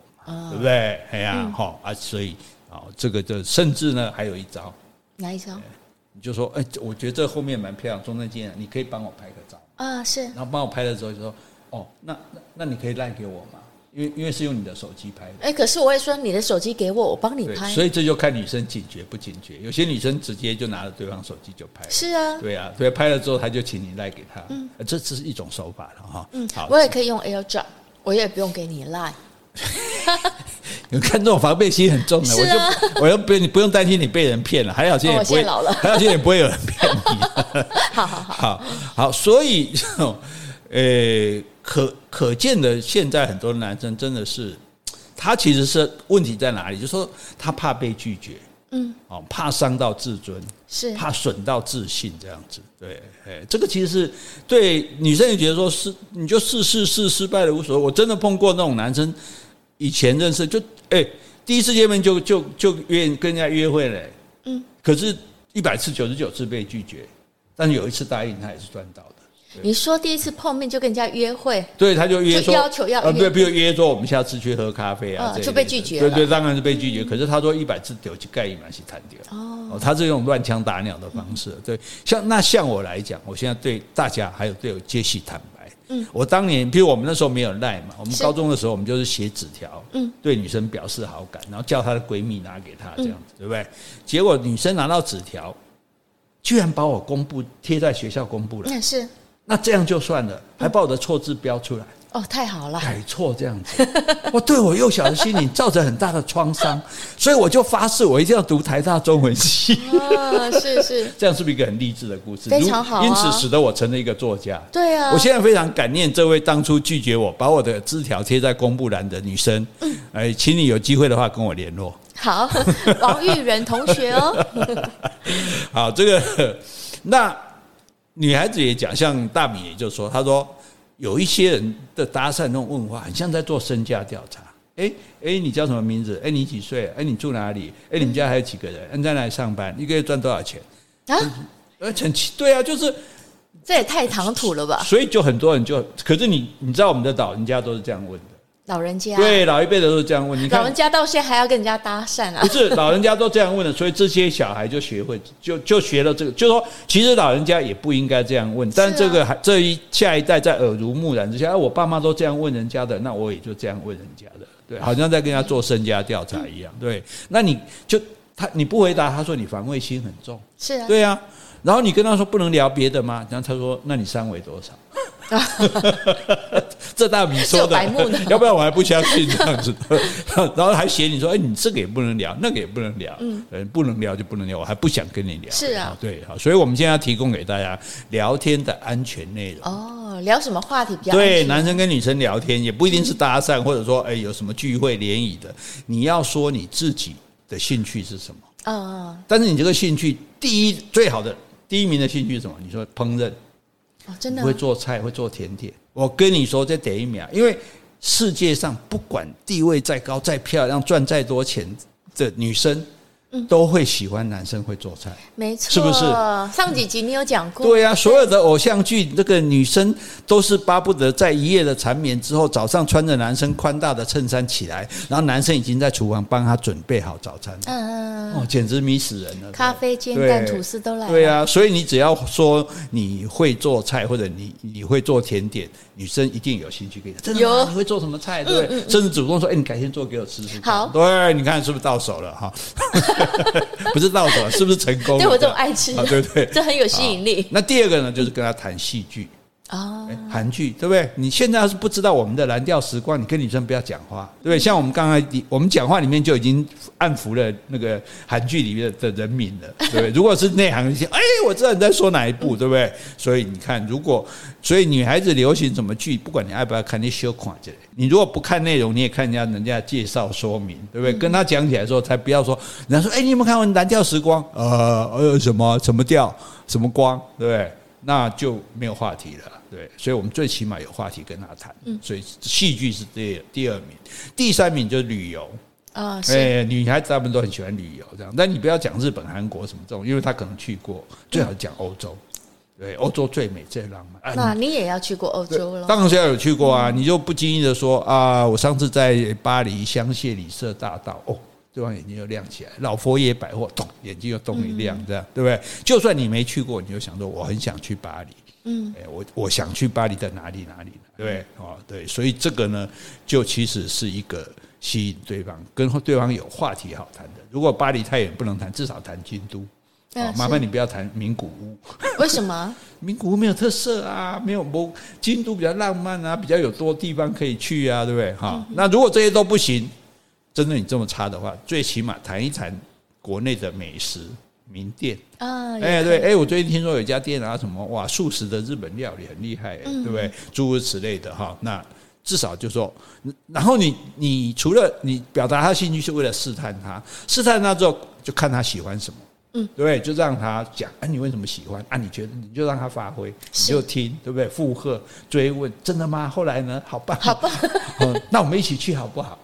对不对？哎呀，好啊，所以啊，这个就甚至呢，还有一招，哪一招？你就说，哎，我觉得这后面蛮漂亮，中正纪念，你可以帮我拍个照啊，是。然后帮我拍了之后，就说，哦，那那那你可以赖给我吗？因为因为是用你的手机拍的。哎，可是我会说你的手机给我，我帮你拍。所以这就看女生警觉不警觉。有些女生直接就拿着对方手机就拍。是啊。对啊，所以，拍了之后他就请你赖给他。嗯，这只是一种手法了哈。嗯，好，我也可以用 AirDrop，我也不用给你赖。你看这种防备心很重的，我就我又不用你不用担心你被人骗了，还好现在也不会，还好现在也不会有人骗你。好好好好好，所以呃，可可见的现在很多男生真的是，他其实是问题在哪里？就是说他怕被拒绝，嗯，哦，怕伤到自尊，是怕损到自信这样子。对，哎，这个其实是对女生也觉得说是，你就试试试失败了无所谓。我真的碰过那种男生。以前认识就哎，第一次见面就就就约跟人家约会嘞，嗯，可是一百次九十九次被拒绝，但是有一次答应他也是赚到的。你说第一次碰面就跟人家约会，对，他就约说要求要，呃，不不约说我们下次去喝咖啡啊，就被拒绝了。对对，当然是被拒绝。可是他说一百次丢去盖一满是谈掉哦，他是用乱枪打鸟的方式。对，像那像我来讲，我现在对大家还有对我杰西坦白。嗯，我当年，比如我们那时候没有赖嘛，我们高中的时候，我们就是写纸条，嗯，对女生表示好感，然后叫她的闺蜜拿给她，这样子，对不对？结果女生拿到纸条，居然把我公布贴在学校公布了，那是，那这样就算了，还把我的错字标出来。哦，太好了！改错这样子，我对我幼小的心灵造成很大的创伤，所以我就发誓，我一定要读台大中文系。啊，是是，这样是不是一个很励志的故事？非常好，因此使得我成了一个作家。对啊，我现在非常感念这位当初拒绝我，把我的字条贴在公布栏的女生。嗯，哎，请你有机会的话跟我联络。好，王玉仁同学哦。好，这个那女孩子也讲，像大米也就说，她说。有一些人的搭讪那种问话，很像在做身家调查。哎哎，你叫什么名字？哎，你几岁？哎，你住哪里？哎，你们家还有几个人？你在哪里上班？一个月赚多少钱？啊？而且对啊，就是这也太唐突了吧？所以就很多人就，可是你你知道我们的老人家都是这样问的。老人家。对老一辈的都是这样问，你看。老人家到现在还要跟人家搭讪啊？不是，老人家都这样问的，所以这些小孩就学会，就就学了这个，就说其实老人家也不应该这样问，但这个还这一下一代在耳濡目染之下，哎，我爸妈都这样问人家的，那我也就这样问人家的，对，好像在跟人家做身家调查一样，对，那你就他你不回答，他说你防卫心很重，是啊，对啊，然后你跟他说不能聊别的吗？然后他说那你三围多少？这大米说的，要不然我还不相信这样子。然后还嫌你说，哎，你这个也不能聊，那个也不能聊，嗯，不能聊就不能聊，我还不想跟你聊。是啊，对，好，所以我们现在要提供给大家聊天的安全内容。哦，聊什么话题比较？对，男生跟女生聊天也不一定是搭讪，或者说，哎，有什么聚会联谊的，你要说你自己的兴趣是什么？嗯，但是你这个兴趣，第一最好的第一名的兴趣是什么？你说烹饪，真的、会做菜，会做甜点。我跟你说，再等一秒，因为世界上不管地位再高、再漂亮、赚再多钱的女生。都会喜欢男生会做菜，没错，是不是？上几集你有讲过，对呀、啊，所有的偶像剧，那个女生都是巴不得在一夜的缠绵之后，早上穿着男生宽大的衬衫起来，然后男生已经在厨房帮她准备好早餐，嗯嗯，哦，简直迷死人了。咖啡、煎蛋、吐司都来了。对呀、啊，所以你只要说你会做菜，或者你你会做甜点，女生一定有兴趣给你。真的吗？你会做什么菜？对不对？嗯嗯嗯，甚至主动说：“哎，你改天做给我吃吃。”好，对，你看是不是到手了？哈。不是到手，是不是成功？对我这种爱吃，对不对？这很有吸引力。那第二个呢，就是跟他谈戏剧。哦，韩剧对不对？你现在要是不知道我们的蓝调时光，你跟女生不要讲话，对不对？像我们刚才我们讲话里面就已经暗伏了那个韩剧里面的人民了，对不对？如果是内行一些，哎，我知道你在说哪一部，对不对？所以你看，如果所以女孩子流行什么剧，不管你爱不爱看，你修看这里。你如果不看内容，你也看人家人家介绍说明，对不对？跟他讲起来的时候，才不要说人家说，哎，你有没有看过蓝调时光？呃呃，什么什么调，什么光，对不对？那就没有话题了。对，所以我们最起码有话题跟他谈。嗯，所以戏剧是第第二名，第三名就是旅游啊。哎，女孩子她们都很喜欢旅游这样，但你不要讲日本、韩国什么这种，因为他可能去过，最好讲欧洲。对，欧洲最美最浪漫。那你也要去过欧洲了？当然是要有去过啊！你就不经意的说啊，我上次在巴黎香榭里舍大道，哦，对方眼睛又亮起来，老佛爷百货，咚，眼睛又咚一亮，这样对不对？就算你没去过，你就想说我很想去巴黎。嗯，我我想去巴黎的哪里哪里，对？哦，对，所以这个呢，就其实是一个吸引对方，跟对方有话题好谈的。如果巴黎太远不能谈，至少谈京都。哦，麻烦你不要谈名古屋。为什么？名古屋没有特色啊，没有不京都比较浪漫啊，比较有多地方可以去啊，对不对？哈，那如果这些都不行，真的你这么差的话，最起码谈一谈国内的美食。名店啊，哎对，哎，我最近听说有一家店啊，什么哇，素食的日本料理很厉害，对不对？诸如此类的哈，那至少就说，然后你你除了你表达他兴趣是为了试探他，试探他之后就看他喜欢什么，嗯，对不对？就让他讲，哎，你为什么喜欢？啊，你觉得你就让他发挥，你就听，对不对？附和追问，真的吗？后来呢？好棒，好棒，那我们一起去好不好？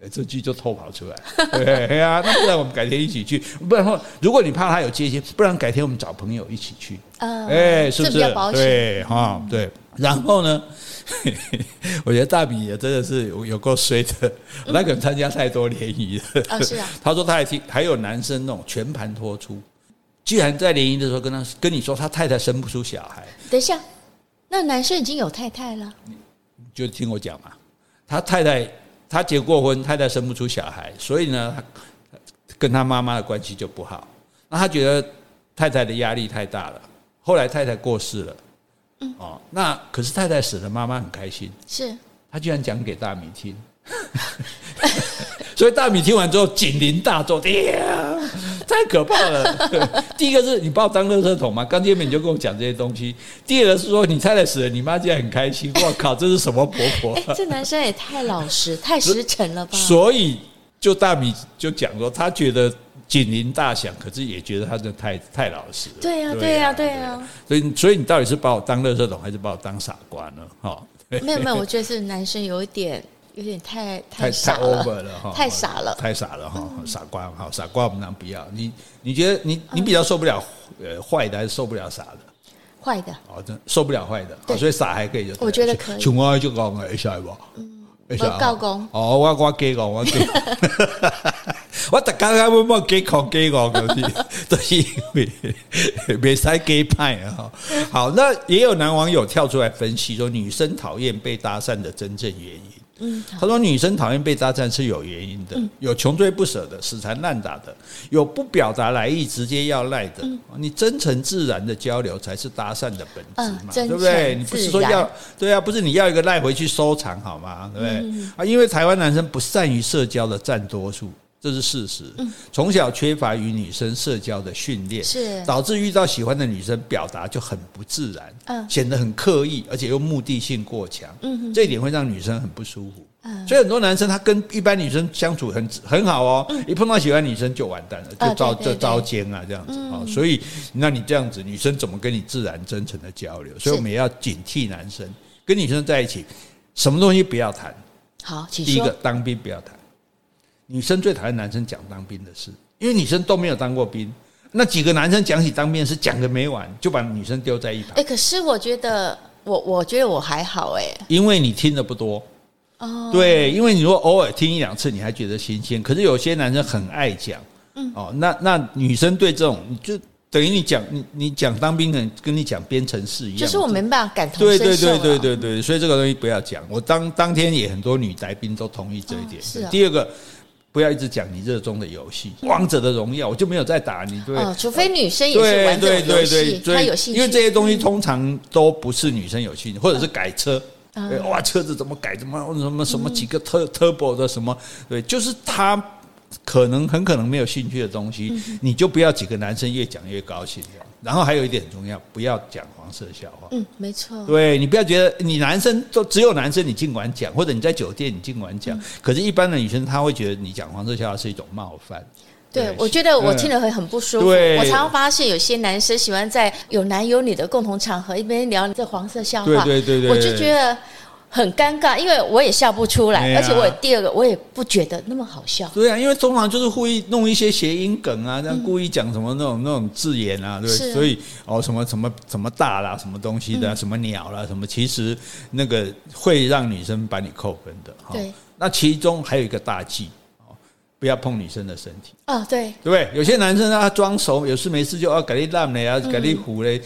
哎，这句就偷跑出来，对呀，那不然我们改天一起去，不然话如果你怕他有戒心，不然改天我们找朋友一起去，哎，是不是？对，哈，对。然后呢，我觉得大米也真的是有有够衰的，那个人参加太多联谊了。啊，是啊。他说他还听还有男生那种全盘托出，居然在联谊的时候跟他跟你说他太太生不出小孩。等一下，那男生已经有太太了？你就听我讲嘛，他太太。他结过婚，太太生不出小孩，所以呢，跟他妈妈的关系就不好。那他觉得太太的压力太大了。后来太太过世了，哦，那可是太太死了，妈妈很开心。是，他居然讲给大米听。所以大米听完之后，警铃大作，太可怕了！第一个是你把我当垃圾桶吗？刚见面你就跟我讲这些东西。第二个是说你太太死了，你妈竟然很开心。我靠，这是什么婆婆？欸，这男生也太老实、太实诚了吧？所以就大米就讲说，他觉得警铃大响，可是也觉得他这太太老实了。对呀，对呀，对呀。所以，所以你到底是把我当垃圾桶，还是把我当傻瓜呢？哈，没有没有，我觉得是男生有一点。有点太太傻了，太傻了，太傻了哈！傻瓜哈，傻瓜我们俩不要。你你觉得你你比较受不了呃坏的，还是受不了傻的？坏的哦，真受不了坏的，所以傻还可以就。我觉得可以。像我就讲个，会使不？嗯，我教讲。哦，我我给讲，我假。我 大家我冇给讲给讲，就是 都是因为没使给派啊哈。好，那也有男网友跳出来分析说，女生讨厌被搭讪的真正原因。嗯，他说女生讨厌被搭讪是有原因的，有穷追不舍的，死缠烂打的，有不表达来意直接要赖的。你真诚自然的交流才是搭讪的本质嘛，对不对？你不是说要对啊，不是你要一个赖回去收藏好吗？对不对？啊，因为台湾男生不善于社交的占多数。这是事实。从小缺乏与女生社交的训练，是导致遇到喜欢的女生表达就很不自然，嗯，显得很刻意，而且又目的性过强，嗯，这一点会让女生很不舒服。所以很多男生他跟一般女生相处很很好哦，一碰到喜欢女生就完蛋了，就遭就遭奸啊这样子啊。所以那你这样子，女生怎么跟你自然真诚的交流？所以我们也要警惕男生跟女生在一起，什么东西不要谈。好，第一个当兵不要谈。女生最讨厌男生讲当兵的事，因为女生都没有当过兵。那几个男生讲起当兵的事，讲个没完，就把女生丢在一旁。哎，可是我觉得我我觉得我还好哎，因为你听的不多。哦，对，因为你如果偶尔听一两次，你还觉得新鲜。可是有些男生很爱讲，嗯，哦，那那女生对这种，就等于你讲你你讲当兵的，跟你讲编程式一样，就是我没办法感同身受。对对对对对对，所以这个东西不要讲。我当当天也很多女来宾都同意这一点。是。第二个，不要一直讲你热衷的游戏，《王者的荣耀》，我就没有再打你。对。哦，除非女生也是玩这种游戏，她有兴趣。因为这些东西通常都不是女生有兴趣，或者是改车。哇，车子怎么改？怎么什么什么几个 turbo 的什么？对，就是他可能很可能没有兴趣的东西，你就不要几个男生越讲越高兴这样。然后还有一点很重要，不要讲黄色笑话。嗯，没错。对，你不要觉得你男生都只有男生，你尽管讲，或者你在酒店你尽管讲。可是，一般的女生她会觉得你讲黄色笑话是一种冒犯。对，我觉得我听了会很不舒服。我常常发现有些男生喜欢在有男有女的共同场合一边聊这黄色笑话，对对对，我就觉得很尴尬，因为我也笑不出来，而且我第二个我也不觉得那么好笑。对啊，因为通常就是故意弄一些谐音梗啊，这样故意讲什么那种那种字眼啊，对，所以哦什么什么什么大啦，什么东西的，什么鸟啦，什么，其实那个会让女生把你扣分的。对，那其中还有一个大忌哦。不要碰女生的身体哦，对，对不对？有些男生他装熟，有事没事就要给你烂嘞，要给你唬嘞，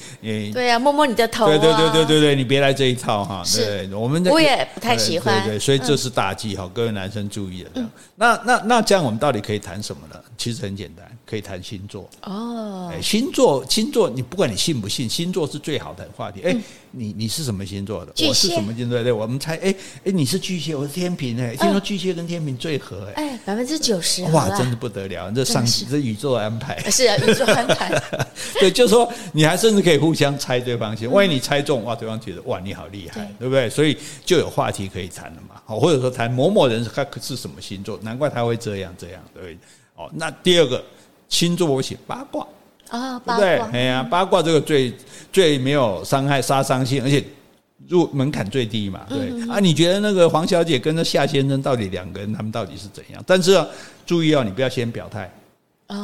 对呀，摸摸你的头，对对对对对对，你别来这一套哈。对，我们我也不太喜欢，对对，所以这是大忌哈，各位男生注意了。那那那这样我们到底可以谈什么呢？其实很简单，可以谈星座哦。星座星座，你不管你信不信，星座是最好的话题。哎。你你是什么星座的？我是什么星座？对，我们猜，哎哎，你是巨蟹，我是天平，哎，听说巨蟹跟天平最合，哎，哎，百分之九十，哇，真的不得了，这上这宇宙安排，是啊，宇宙安排，对，就是说你还甚至可以互相猜对方星，万一你猜中，哇，对方觉得哇你好厉害，对。不对？所以就有话题可以谈了嘛，好，或者说谈某某人他是什么星座，难怪他会这样这样，对，哦，那第二个星座我写八卦。啊，对不对？哎呀，八卦这个最最没有伤害、杀伤性，而且入门槛最低嘛。对啊，你觉得那个黄小姐跟那夏先生到底两个人他们到底是怎样？但是注意哦，你不要先表态，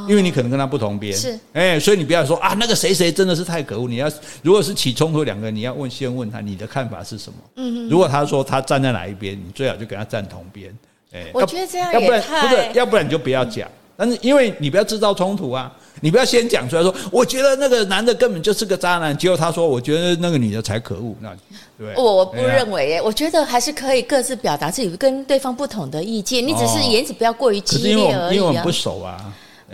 因为你可能跟他不同边。是，哎，所以你不要说啊，那个谁谁真的是太可恶。你要如果是起冲突两个人，你要问先问他你的看法是什么？嗯，如果他说他站在哪一边，你最好就跟他站同边。哎，我觉得这样要不然不是，要不然你就不要讲。但是因为你不要制造冲突啊，你不要先讲出来说，我觉得那个男的根本就是个渣男，结果他说我觉得那个女的才可恶，那对，我不认为耶，我觉得还是可以各自表达自己跟对方不同的意见，你只是言辞不要过于激烈而已啊。因为我们不熟啊，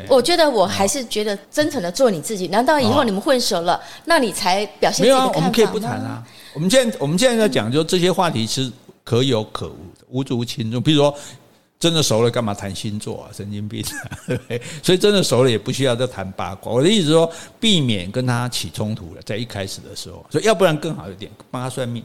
我觉得我还是觉得真诚的做你自己。难道以后你们混熟了，那你才表现自己的看法？没有啊，我们可以不谈啊。我们现在我们现在在讲，就这些话题是可有可无的，无足轻重。比如说。真的熟了，干嘛谈星座啊？神经病，对 不对？所以真的熟了，也不需要再谈八卦。我的意思说，避免跟他起冲突了，在一开始的时候，所以要不然更好一点，帮他算命。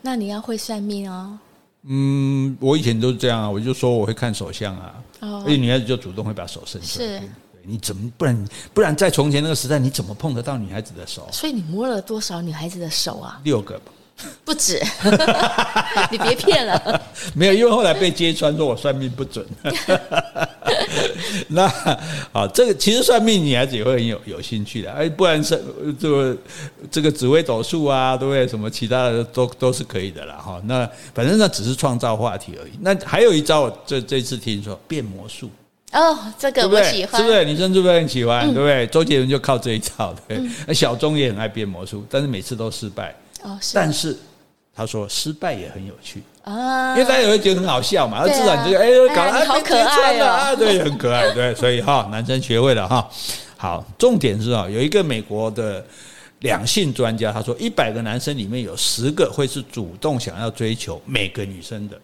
那你要会算命哦。嗯，我以前都是这样啊，我就说我会看手相啊，所以女孩子就主动会把手伸出来。是，你怎么不然不然在从前那个时代，你怎么碰得到女孩子的手？所以你摸了多少女孩子的手啊？六个吧。不止，你别骗了。没有，因为后来被揭穿，说我算命不准。那啊，这个其实算命女孩子也会很有有兴趣的。哎，不然是这个这个紫微斗数啊，对不对？什么其他的都都是可以的啦。哈。那反正那只是创造话题而已。那还有一招，这这次听说变魔术哦，这个我喜欢，是不是？女生是不是很喜欢？对不对？周杰伦就靠这一招，对。那小钟也很爱变魔术，但是每次都失败。哦，但是他说失败也很有趣。啊，因为大家也会觉得很好笑嘛。至少你这个哎，搞得好可爱啊，对，很可爱，对，所以哈，男生学会了哈。好，重点是啊，有一个美国的两性专家，他说一百个男生里面有十个会是主动想要追求每个女生的，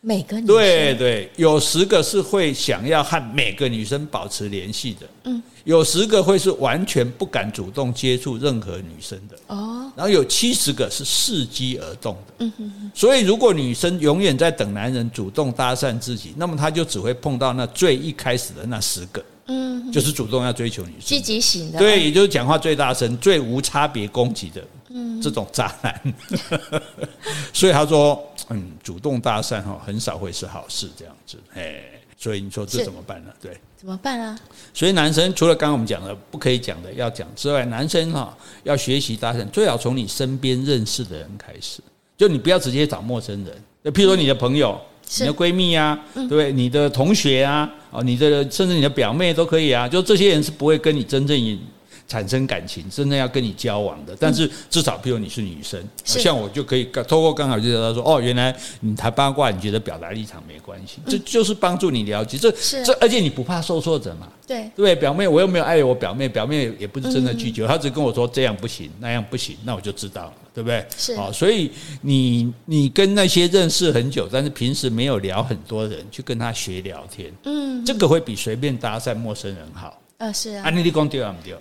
每个女生。对对，有十个是会想要和每个女生保持联系的，嗯，有十个会是完全不敢主动接触任何女生的哦。然后有七十个是伺机而动的。嗯哼哼。所以如果女生永远在等男人主动搭讪自己，那么她就只会碰到那最一开始的那十个。嗯，就是主动要追求女生，积极型的，对，也就是讲话最大声、最无差别攻击的，嗯，这种渣男。所以他说，嗯，主动搭讪哈，很少会是好事，这样子，哎，所以你说这怎么办呢？对，怎么办啊？所以男生除了刚刚我们讲的不可以讲的要讲之外，男生哈要学习搭讪，最好从你身边认识的人开始，就你不要直接找陌生人，就譬如说你的朋友。你的闺蜜啊，对不对？你的同学啊，哦，你的甚至你的表妹都可以啊，就这些人是不会跟你真正产生感情，真的要跟你交往的。但是至少，譬如你是女生，像我就可以透过刚好就知道说，哦，原来你谈八卦，你觉得表达立场没关系，这就是帮助你了解。这这，而且你不怕受挫折嘛？对对，表妹，我又没有爱我表妹，表妹也不是真的拒绝，她只跟我说这样不行，那样不行，那我就知道了。对不对？是啊，所以你你跟那些认识很久，但是平时没有聊很多人，去跟他学聊天，嗯，这个会比随便搭讪陌生人好。呃，是啊，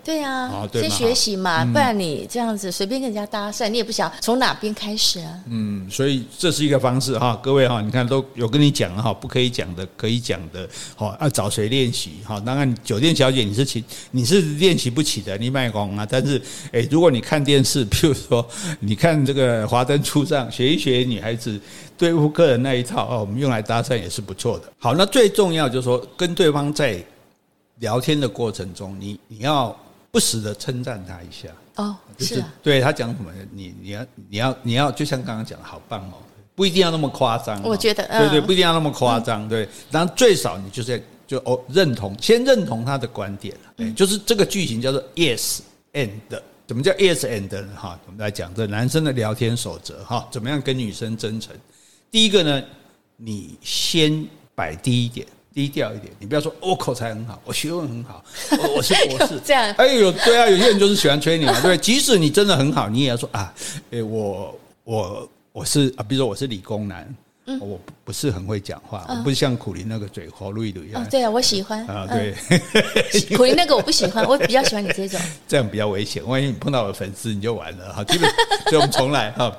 对啊，先学习嘛，不然你这样子随便跟人家搭讪，你也不晓得从哪边开始啊。嗯，所以这是一个方式哈，各位哈，你看都有跟你讲哈，不可以讲的，可以讲的，好，要找谁练习哈？当然，酒店小姐你是起你是练习不起的，你卖光啊。但是，诶，如果你看电视，譬如说你看这个《华灯初上》，学一学女孩子对付客人那一套哦，我们用来搭讪也是不错的。好，那最重要就是说跟对方在。聊天的过程中，你你要不时的称赞他一下。哦，就是对他讲什么，你你要你要你要就像刚刚讲的好棒哦，不一定要那么夸张，我觉得对对，不一定要那么夸张，对，然后最少你就是就哦认同，先认同他的观点，对，就是这个剧情叫做 yes and，怎么叫 yes and 呢？哈，我们来讲这男生的聊天守则哈，怎么样跟女生真诚？第一个呢，你先摆低一点。低调一点，你不要说我口才很好，我学问很好，我我是 博士这样。哎呦，对啊，有些人就是喜欢吹你嘛，对。即使你真的很好，你也要说啊，哎，我我我是啊，比如说我是理工男，嗯，我不是很会讲话，我不像苦林那个嘴活路一样。哦，对啊，我喜欢啊，对。苦林那个我不喜欢，我比较喜欢你这种。这样比较危险，万一你碰到我的粉丝，你就完了哈。基本，所以我们重来哈。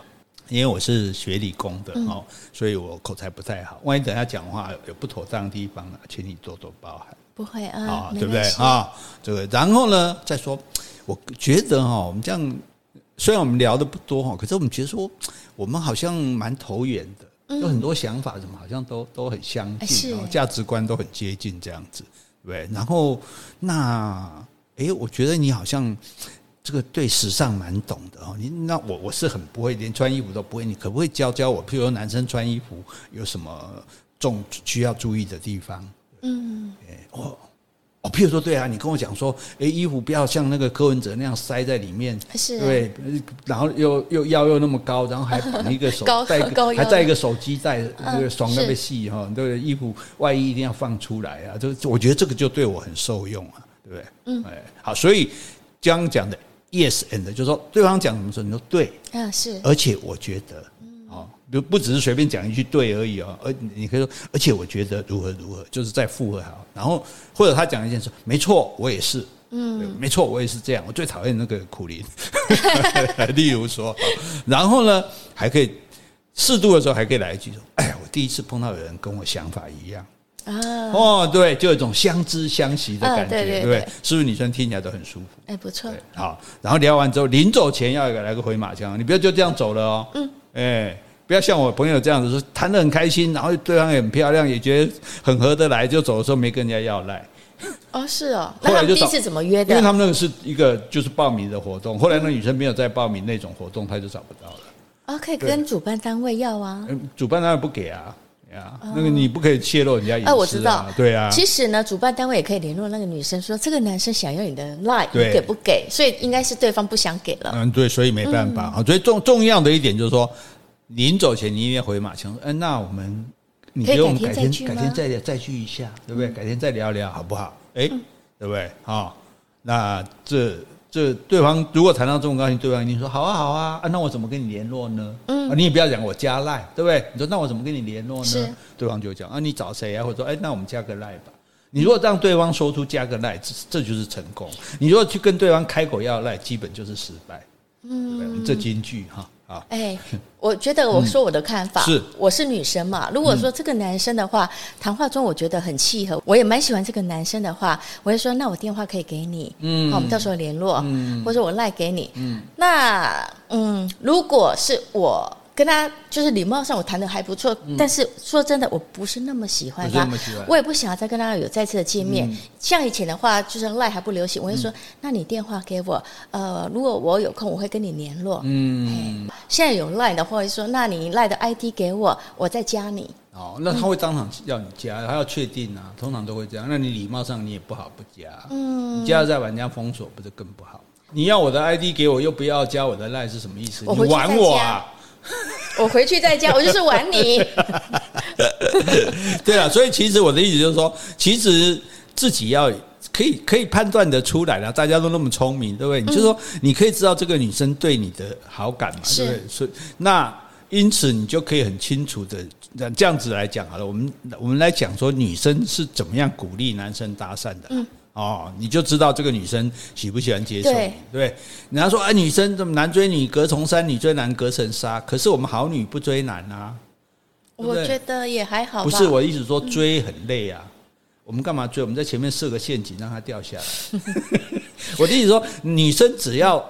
因为我是学理工的哦，所以我口才不太好。万一等下讲话有不妥当的地方呢，请你多多包涵。不会啊，对不对啊？这个，然后呢，再说，我觉得哈，我们这样虽然我们聊的不多哈，可是我们觉得说，我们好像蛮投缘的，有很多想法，什么好像都都很相近，价值观都很接近，这样子，对。然后那，哎，我觉得你好像。这个对时尚蛮懂的哦，你那我我是很不会，连穿衣服都不会，你可不可以教教我？譬如说男生穿衣服有什么重需要注意的地方？嗯，哦哦，譬如说对啊，你跟我讲说，哎，衣服不要像那个柯文哲那样塞在里面，是，对，然后又又腰又那么高，然后还绑一个手 带还带一个手机带，那个爽那么细哈，对，衣服外衣一定要放出来啊，就我觉得这个就对我很受用啊，对不对？嗯，哎，好，所以刚刚讲的。Yes and 就是说，对方讲什么时候你说对啊，是，而且我觉得，哦，不不只是随便讲一句对而已哦，而你可以说，而且我觉得如何如何，就是再附和好，然后或者他讲一件事，没错，我也是，嗯，没错，我也是这样，我最讨厌那个苦苓，例如说，然后呢，还可以适度的时候还可以来一句说，哎呀，我第一次碰到有人跟我想法一样。啊哦，对，就有一种相知相惜的感觉，对不对？是不是女生听起来都很舒服？哎，不错。好，然后聊完之后，临走前要来个回马枪，你不要就这样走了哦。嗯。哎，不要像我朋友这样子说，谈得很开心，然后对方也很漂亮，也觉得很合得来，就走的时候没跟人家要赖。哦，是哦。后来就第一次怎么约的？因为他们那个是一个就是报名的活动，后来那女生没有再报名那种活动，她就找不到了。哦，可以跟主办单位要啊。嗯，主办单位不给啊。啊，那个你不可以泄露人家隐私啊！我知道，对啊。其实呢，主办单位也可以联络那个女生，说这个男生想要你的 line，你给不给？所以应该是对方不想给了。嗯，对，所以没办法啊。所以重重要的一点就是说，临走前你一定要回马枪。嗯，那我们你觉得我们改天改天再再聚一下，对不对？改天再聊聊好不好？哎，对不对？好，那这。这对方如果谈到这么高兴，对方一定说好啊好啊啊，那我怎么跟你联络呢？嗯，你也不要讲我加赖，对不对？你说那我怎么跟你联络呢？是，对方就会讲啊，你找谁啊？或者说哎，那我们加个赖吧。你如果让对方说出加个赖，这这就是成功。你如果去跟对方开口要赖，基本就是失败。嗯，这金句哈。啊，哎，我觉得我说我的看法，嗯、是。我是女生嘛。如果说这个男生的话，谈话中我觉得很契合，我也蛮喜欢这个男生的话，我会说，那我电话可以给你，嗯，好，我们到时候联络，嗯，或者我赖给你，嗯，那嗯，如果是我。跟他就是礼貌上我谈的还不错，嗯、但是说真的，我不是那么喜欢他，我也不想要再跟他有再次的见面。嗯、像以前的话，就是赖还不流行，我会说：“嗯、那你电话给我，呃，如果我有空，我会跟你联络。”嗯，现在有赖的话，会说：“那你赖的 ID 给我，我再加你。”哦，那他会当场要你加，嗯、他要确定啊，通常都会这样。那你礼貌上你也不好不加，嗯，你加了再把人家封锁，不是更不好？你要我的 ID 给我，又不要加我的赖，是什么意思？你玩我啊？我回去再加，我就是玩你。对啊，所以其实我的意思就是说，其实自己要可以可以判断得出来了。大家都那么聪明，对不对？你就说你可以知道这个女生对你的好感嘛，对不对？所以那因此你就可以很清楚的这样子来讲好了。我们我们来讲说女生是怎么样鼓励男生搭讪的。嗯。哦，你就知道这个女生喜不喜欢接受你，对，对，人家说啊，女生怎么男追女隔重山，女追男隔层纱。可是我们好女不追男啊，我觉得也还好。不是我的意思说追很累啊，嗯、我们干嘛追？我们在前面设个陷阱让它掉下来。我的意思说，女生只要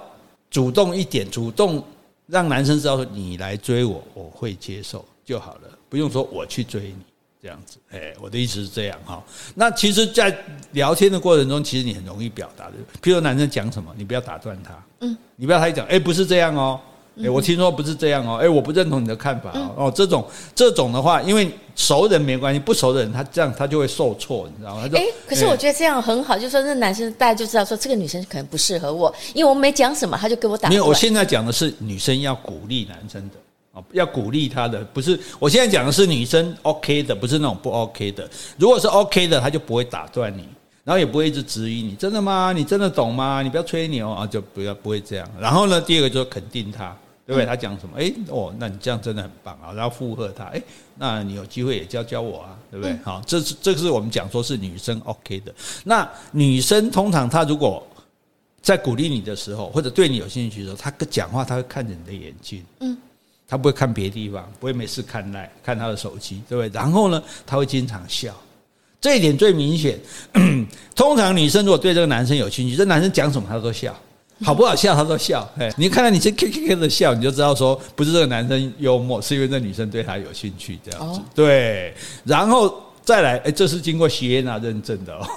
主动一点，主动让男生知道说你来追我，我会接受就好了，不用说我去追你。这样子，哎，我的意思是这样哈。那其实，在聊天的过程中，其实你很容易表达的。譬如男生讲什么，你不要打断他，嗯，你不要他一讲，哎，不是这样哦，哎，我听说不是这样哦，哎，我不认同你的看法哦。哦，这种这种的话，因为熟人没关系，不熟的人他这样他就会受挫，你知道吗？哎，可是我觉得这样很好，就是说那男生大家就知道说这个女生可能不适合我，因为我没讲什么，他就给我打断。因为我现在讲的是女生要鼓励男生的。要鼓励他的，不是我现在讲的是女生 OK 的，不是那种不 OK 的。如果是 OK 的，他就不会打断你，然后也不会一直质疑你。真的吗？你真的懂吗？你不要吹牛啊，就不要不会这样。然后呢，第二个就是肯定他，对不对？他讲什么？哎，哦，那你这样真的很棒啊，然后附和他。哎，那你有机会也教教我啊，对不对？好，这是这是我们讲说是女生 OK 的。那女生通常她如果在鼓励你的时候，或者对你有兴趣的时候，她讲话她会看着你的眼睛，嗯。他不会看别的地方，不会没事看赖看他的手机，对不对？然后呢，他会经常笑，这一点最明显。通常女生如果对这个男生有兴趣，这男生讲什么他都笑，好不好笑他都笑。哎，你看到你这 K K K 的笑，你就知道说不是这个男生幽默，是因为这女生对他有兴趣这样子。对，然后再来，哎，这是经过谢娜认证的哦。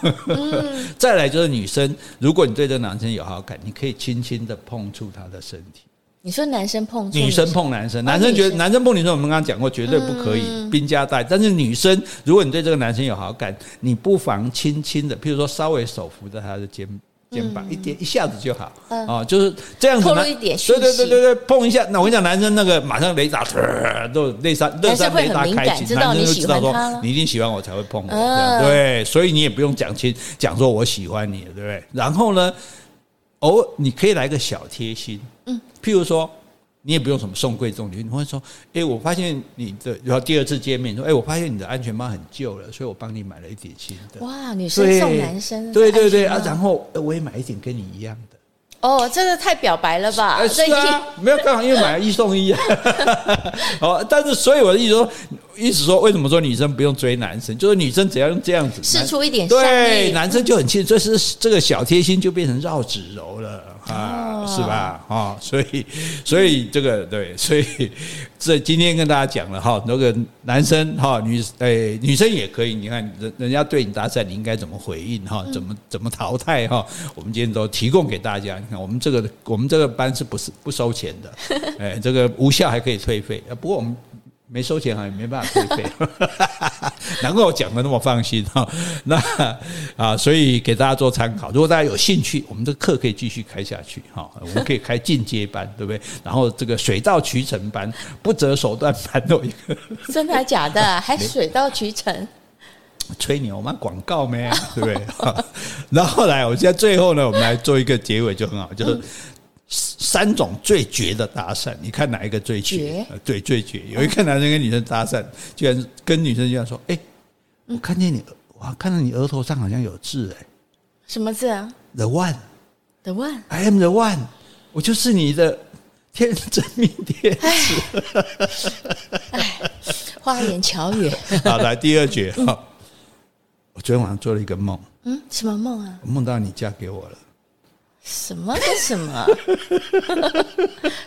再来就是女生，如果你对这个男生有好感，你可以轻轻的碰触他的身体。你说男生碰女生碰男生，男生觉得男生碰女生，我们刚刚讲过，绝对不可以兵家带。但是女生，如果你对这个男生有好感，你不妨轻轻的，譬如说稍微手扶着他的肩肩膀，一点一下子就好啊，就是这样子。透露一点。对对对对对，碰一下。那我跟你讲，男生那个马上雷达都内三内三雷达开启，男生就知道说你一定喜欢我才会碰我。对，所以你也不用讲清讲说我喜欢你，对不对？然后呢？哦，你可以来个小贴心，嗯，譬如说，你也不用什么送贵重礼，你会说，哎，我发现你的，然后第二次见面说，哎，我发现你的安全帽很旧了，所以我帮你买了一顶新的。哇，女生送男生，对对对啊，然后我也买一顶跟你一样的。哦，真的太表白了吧？是啊，没有刚好因为买了一送一啊。哦，但是所以我的意思说，意思说为什么说女生不用追男生？就是女生只要用这样子，试出一点对，男生就很清楚，这是这个小贴心就变成绕指柔了。啊，是吧？啊，所以，所以这个对，所以这今天跟大家讲了哈，那个男生哈，女诶，女生也可以，你看人人家对你搭讪，你应该怎么回应哈？怎么怎么淘汰哈？我们今天都提供给大家。你看，我们这个我们这个班是不是不收钱的？哎，这个无效还可以退费。不过我们。没收钱好像没办法退费，难怪我讲的那么放心哈。那啊，所以给大家做参考。如果大家有兴趣，我们这个课可以继续开下去哈。我们可以开进阶班，对不对？然后这个水到渠成班、不择手段班都有。真的假的？还水到渠成？吹牛吗？广告咩？对不对？然后来，我现在最后呢，我们来做一个结尾就很好，就是。三种最绝的搭讪，你看哪一个最绝？对，最绝。有一个男生跟女生搭讪，居然跟女生这样说：“哎，我看见你，我，看到你额头上好像有字，哎，什么字啊？The one，The one，I am the one，我就是你的天真命天子。哎，花言巧语。好，来第二句哈。嗯、我昨天晚上做了一个梦。嗯，什么梦啊？我梦到你嫁给我了。什么跟什么？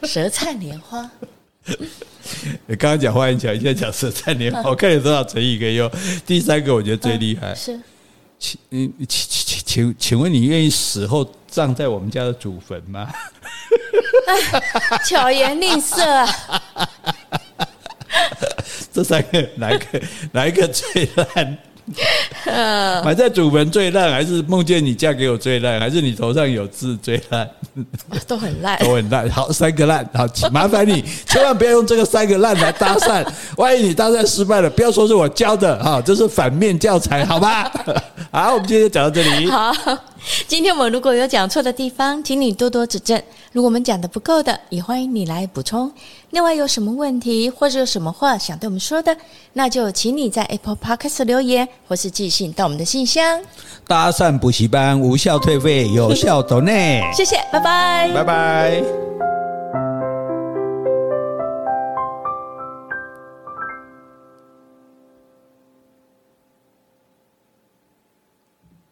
舌灿莲花。你刚刚讲花言巧语，现在讲舌灿莲花。我看有多少成语可以用。第三个我觉得最厉害。是。请请请请请问你愿意死后葬在我们家的祖坟吗？巧言令色啊！这三个哪一个哪一个最烂？埋在祖坟最烂，还是梦见你嫁给我最烂，还是你头上有痣最烂？都很烂，都很烂。好，三个烂。好，麻烦你 千万不要用这个三个烂来搭讪。万一你搭讪失败了，不要说是我教的哈，这是反面教材，好吧？好，我们今天就讲到这里。好，今天我们如果有讲错的地方，请你多多指正。如果我们讲的不够的，也欢迎你来补充。另外，有什么问题或者有什么话想对我们说的，那就请你在 Apple Podcast 留言，或是寄信到我们的信箱。搭讪补习班无效退费，有效走内。谢谢，拜拜，拜拜。